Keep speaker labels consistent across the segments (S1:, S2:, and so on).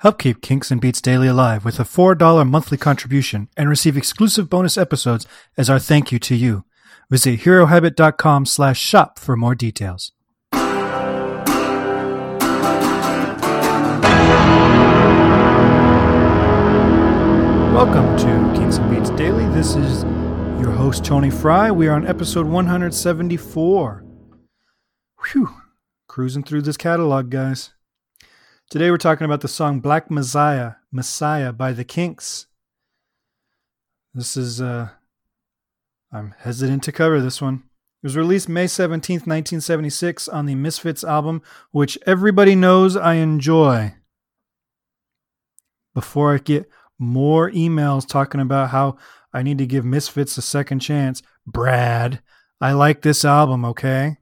S1: Help keep Kinks and Beats Daily alive with a $4 monthly contribution and receive exclusive bonus episodes as our thank you to you. Visit herohabit.com slash shop for more details. Welcome to Kinks and Beats Daily. This is your host, Tony Fry. We are on episode 174. Whew. Cruising through this catalog, guys. Today we're talking about the song Black Messiah, Messiah by the Kinks. This is uh I'm hesitant to cover this one. It was released May 17th, 1976 on the Misfits album, which everybody knows I enjoy. Before I get more emails talking about how I need to give Misfits a second chance, Brad, I like this album, okay?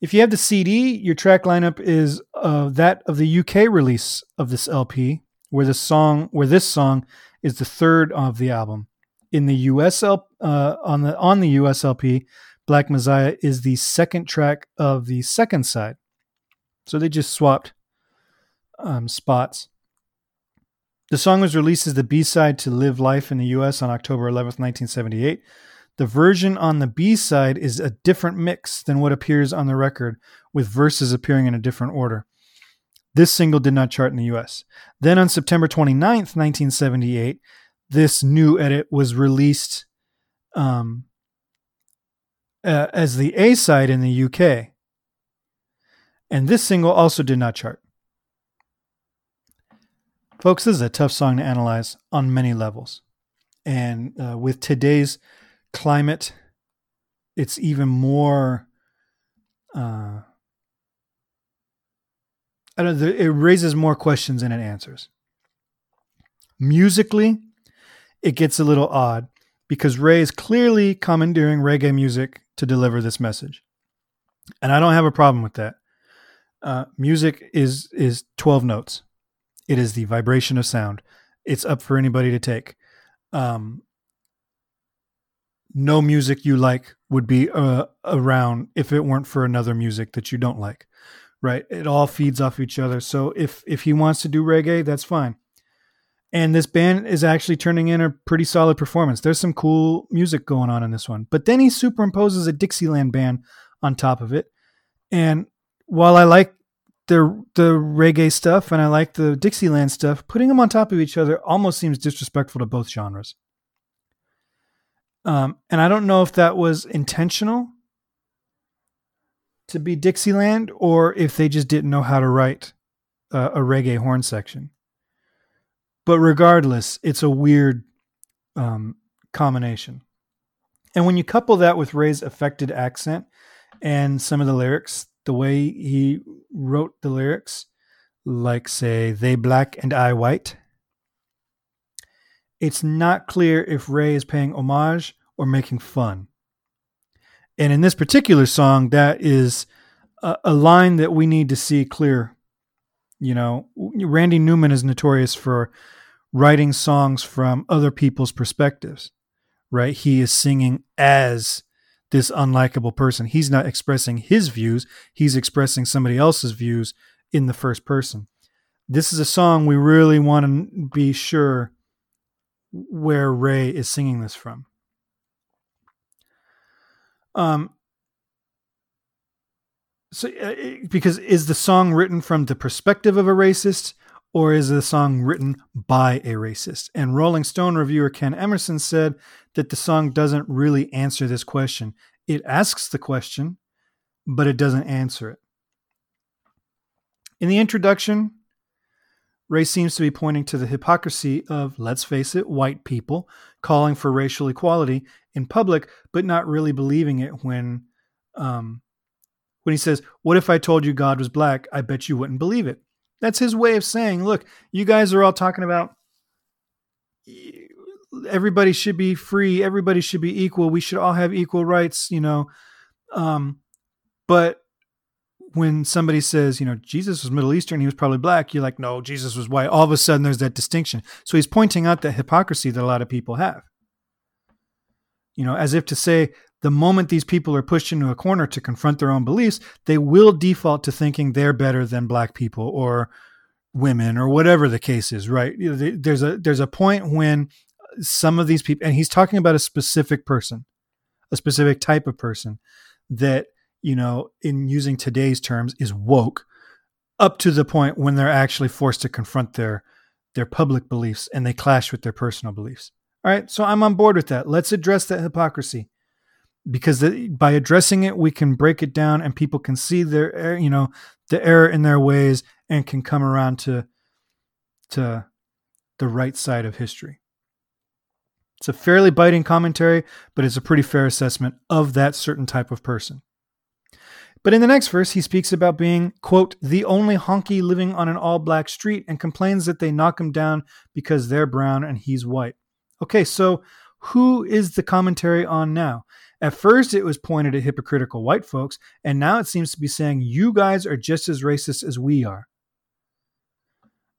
S1: If you have the CD, your track lineup is uh, that of the UK release of this LP, where the song, where this song is the third of the album. In the US uh, on the on the US LP, Black Messiah is the second track of the second side. So they just swapped um, spots. The song was released as the B side to Live Life in the US on October 11th, 1978. The version on the B side is a different mix than what appears on the record, with verses appearing in a different order. This single did not chart in the US. Then on September 29th, 1978, this new edit was released um, uh, as the A side in the UK. And this single also did not chart. Folks, this is a tough song to analyze on many levels. And uh, with today's climate, it's even more. Uh, I don't. It raises more questions than it answers. Musically, it gets a little odd because Ray is clearly commandeering reggae music to deliver this message, and I don't have a problem with that. Uh, music is is twelve notes. It is the vibration of sound. It's up for anybody to take. Um, no music you like would be uh, around if it weren't for another music that you don't like right? It all feeds off each other. So if if he wants to do reggae that's fine. And this band is actually turning in a pretty solid performance. There's some cool music going on in this one. But then he superimposes a dixieland band on top of it. And while i like the the reggae stuff and i like the dixieland stuff putting them on top of each other almost seems disrespectful to both genres um, and I don't know if that was intentional to be Dixieland or if they just didn't know how to write uh, a reggae horn section. But regardless, it's a weird um, combination. And when you couple that with Ray's affected accent and some of the lyrics, the way he wrote the lyrics, like, say, they black and I white, it's not clear if Ray is paying homage or making fun. And in this particular song, that is a, a line that we need to see clear. You know, Randy Newman is notorious for writing songs from other people's perspectives, right? He is singing as this unlikable person. He's not expressing his views, he's expressing somebody else's views in the first person. This is a song we really want to be sure where Ray is singing this from. Um, so, uh, because is the song written from the perspective of a racist, or is the song written by a racist? And Rolling Stone reviewer Ken Emerson said that the song doesn't really answer this question. It asks the question, but it doesn't answer it. In the introduction, Ray seems to be pointing to the hypocrisy of, let's face it, white people calling for racial equality in public, but not really believing it when, um, when he says, "What if I told you God was black? I bet you wouldn't believe it." That's his way of saying, "Look, you guys are all talking about everybody should be free, everybody should be equal, we should all have equal rights," you know, um, but when somebody says, you know, Jesus was Middle Eastern, he was probably black, you're like, no, Jesus was white. All of a sudden, there's that distinction. So he's pointing out the hypocrisy that a lot of people have. You know, as if to say, the moment these people are pushed into a corner to confront their own beliefs, they will default to thinking they're better than black people or women or whatever the case is, right? There's a there's a point when some of these people and he's talking about a specific person, a specific type of person that, you know, in using today's terms is woke up to the point when they're actually forced to confront their their public beliefs and they clash with their personal beliefs. All right, so I'm on board with that. Let's address that hypocrisy because the, by addressing it, we can break it down and people can see their, you know, the error in their ways and can come around to to the right side of history. It's a fairly biting commentary, but it's a pretty fair assessment of that certain type of person. But in the next verse, he speaks about being, quote, the only honky living on an all black street and complains that they knock him down because they're brown and he's white. Okay, so who is the commentary on now? At first, it was pointed at hypocritical white folks, and now it seems to be saying you guys are just as racist as we are.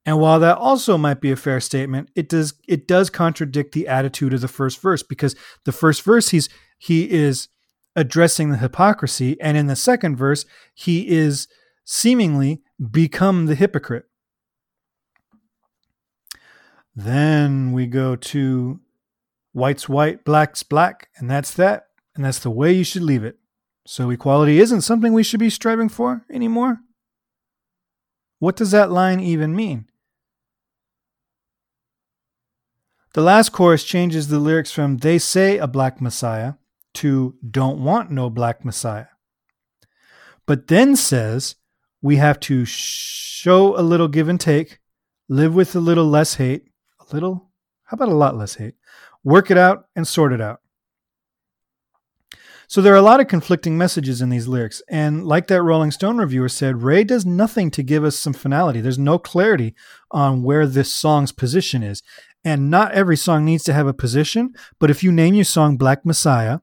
S1: And while that also might be a fair statement, it does it does contradict the attitude of the first verse because the first verse he's he is addressing the hypocrisy, and in the second verse he is seemingly become the hypocrite. Then we go to white's white, black's black, and that's that. And that's the way you should leave it. So equality isn't something we should be striving for anymore? What does that line even mean? The last chorus changes the lyrics from they say a black messiah to don't want no black messiah. But then says we have to show a little give and take, live with a little less hate, a little, how about a lot less hate? Work it out and sort it out. So there are a lot of conflicting messages in these lyrics. And like that Rolling Stone reviewer said, Ray does nothing to give us some finality. There's no clarity on where this song's position is. And not every song needs to have a position. But if you name your song Black Messiah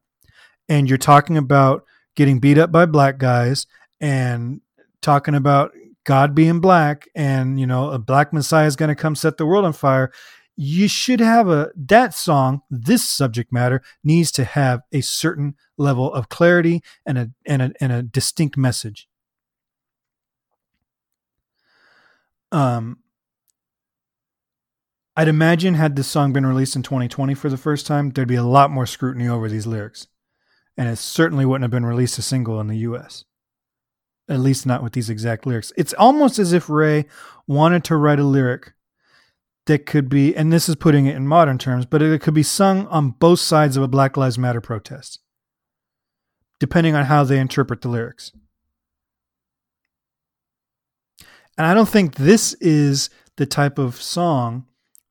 S1: and you're talking about getting beat up by black guys and talking about God being black and, you know, a black Messiah is going to come set the world on fire, you should have a that song this subject matter needs to have a certain level of clarity and a and a, and a distinct message. Um i'd imagine had this song been released in 2020 for the first time there'd be a lot more scrutiny over these lyrics and it certainly wouldn't have been released a single in the us at least not with these exact lyrics it's almost as if ray wanted to write a lyric that could be, and this is putting it in modern terms, but it could be sung on both sides of a Black Lives Matter protest, depending on how they interpret the lyrics. And I don't think this is the type of song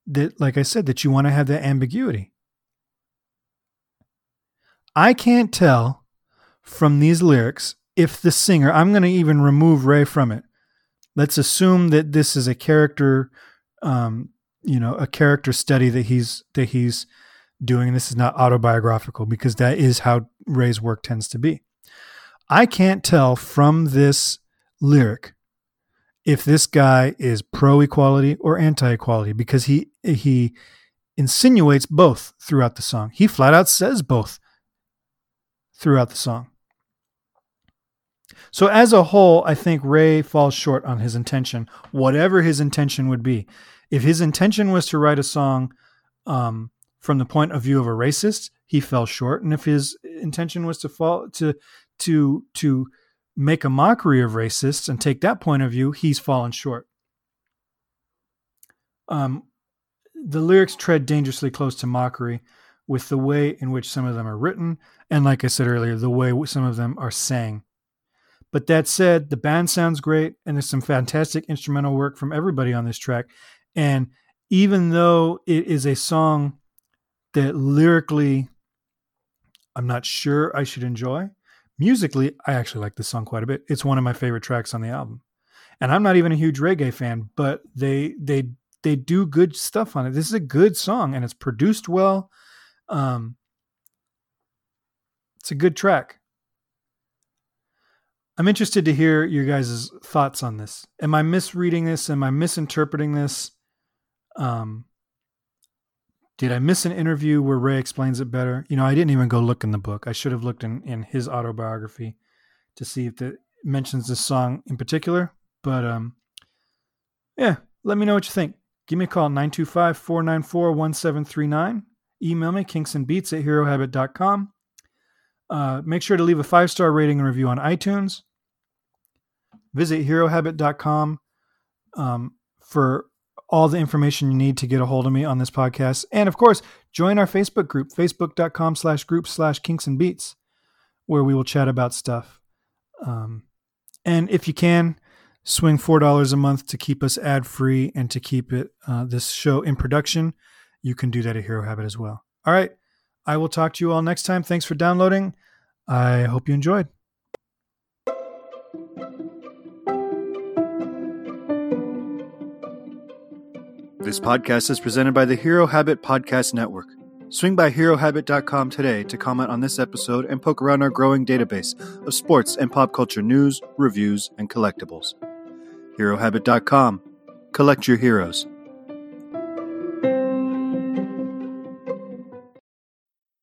S1: that, like I said, that you want to have that ambiguity. I can't tell from these lyrics if the singer, I'm going to even remove Ray from it. Let's assume that this is a character um, you know a character study that he's that he's doing. This is not autobiographical because that is how ray's work tends to be. I can't tell from this lyric if this guy is pro equality or anti equality because he he insinuates both throughout the song. He flat out says both throughout the song so as a whole i think ray falls short on his intention whatever his intention would be if his intention was to write a song um, from the point of view of a racist, he fell short. And if his intention was to fall to to to make a mockery of racists and take that point of view, he's fallen short. Um, the lyrics tread dangerously close to mockery with the way in which some of them are written, and like I said earlier, the way some of them are sang. But that said, the band sounds great, and there's some fantastic instrumental work from everybody on this track. And even though it is a song that lyrically I'm not sure I should enjoy, musically, I actually like this song quite a bit. It's one of my favorite tracks on the album. And I'm not even a huge reggae fan, but they they they do good stuff on it. This is a good song and it's produced well. Um, it's a good track. I'm interested to hear your guys' thoughts on this. Am I misreading this? Am I misinterpreting this? Um, did I miss an interview where Ray explains it better? You know, I didn't even go look in the book. I should have looked in, in his autobiography to see if it mentions this song in particular. But um, yeah, Let me know what you think. Give me a call, 925 494 1739. Email me, kinksandbeats at herohabit.com. Uh, make sure to leave a five star rating and review on iTunes. Visit herohabit.com um, for all the information you need to get a hold of me on this podcast. And of course, join our Facebook group, facebook.com slash group slash kinks and beats, where we will chat about stuff. Um, and if you can, swing $4 a month to keep us ad free and to keep it uh, this show in production. You can do that at Hero Habit as well. All right. I will talk to you all next time. Thanks for downloading. I hope you enjoyed. This podcast is presented by the Hero Habit Podcast Network. Swing by HeroHabit.com today to comment on this episode and poke around our growing database of sports and pop culture news, reviews, and collectibles. HeroHabit.com. Collect your heroes.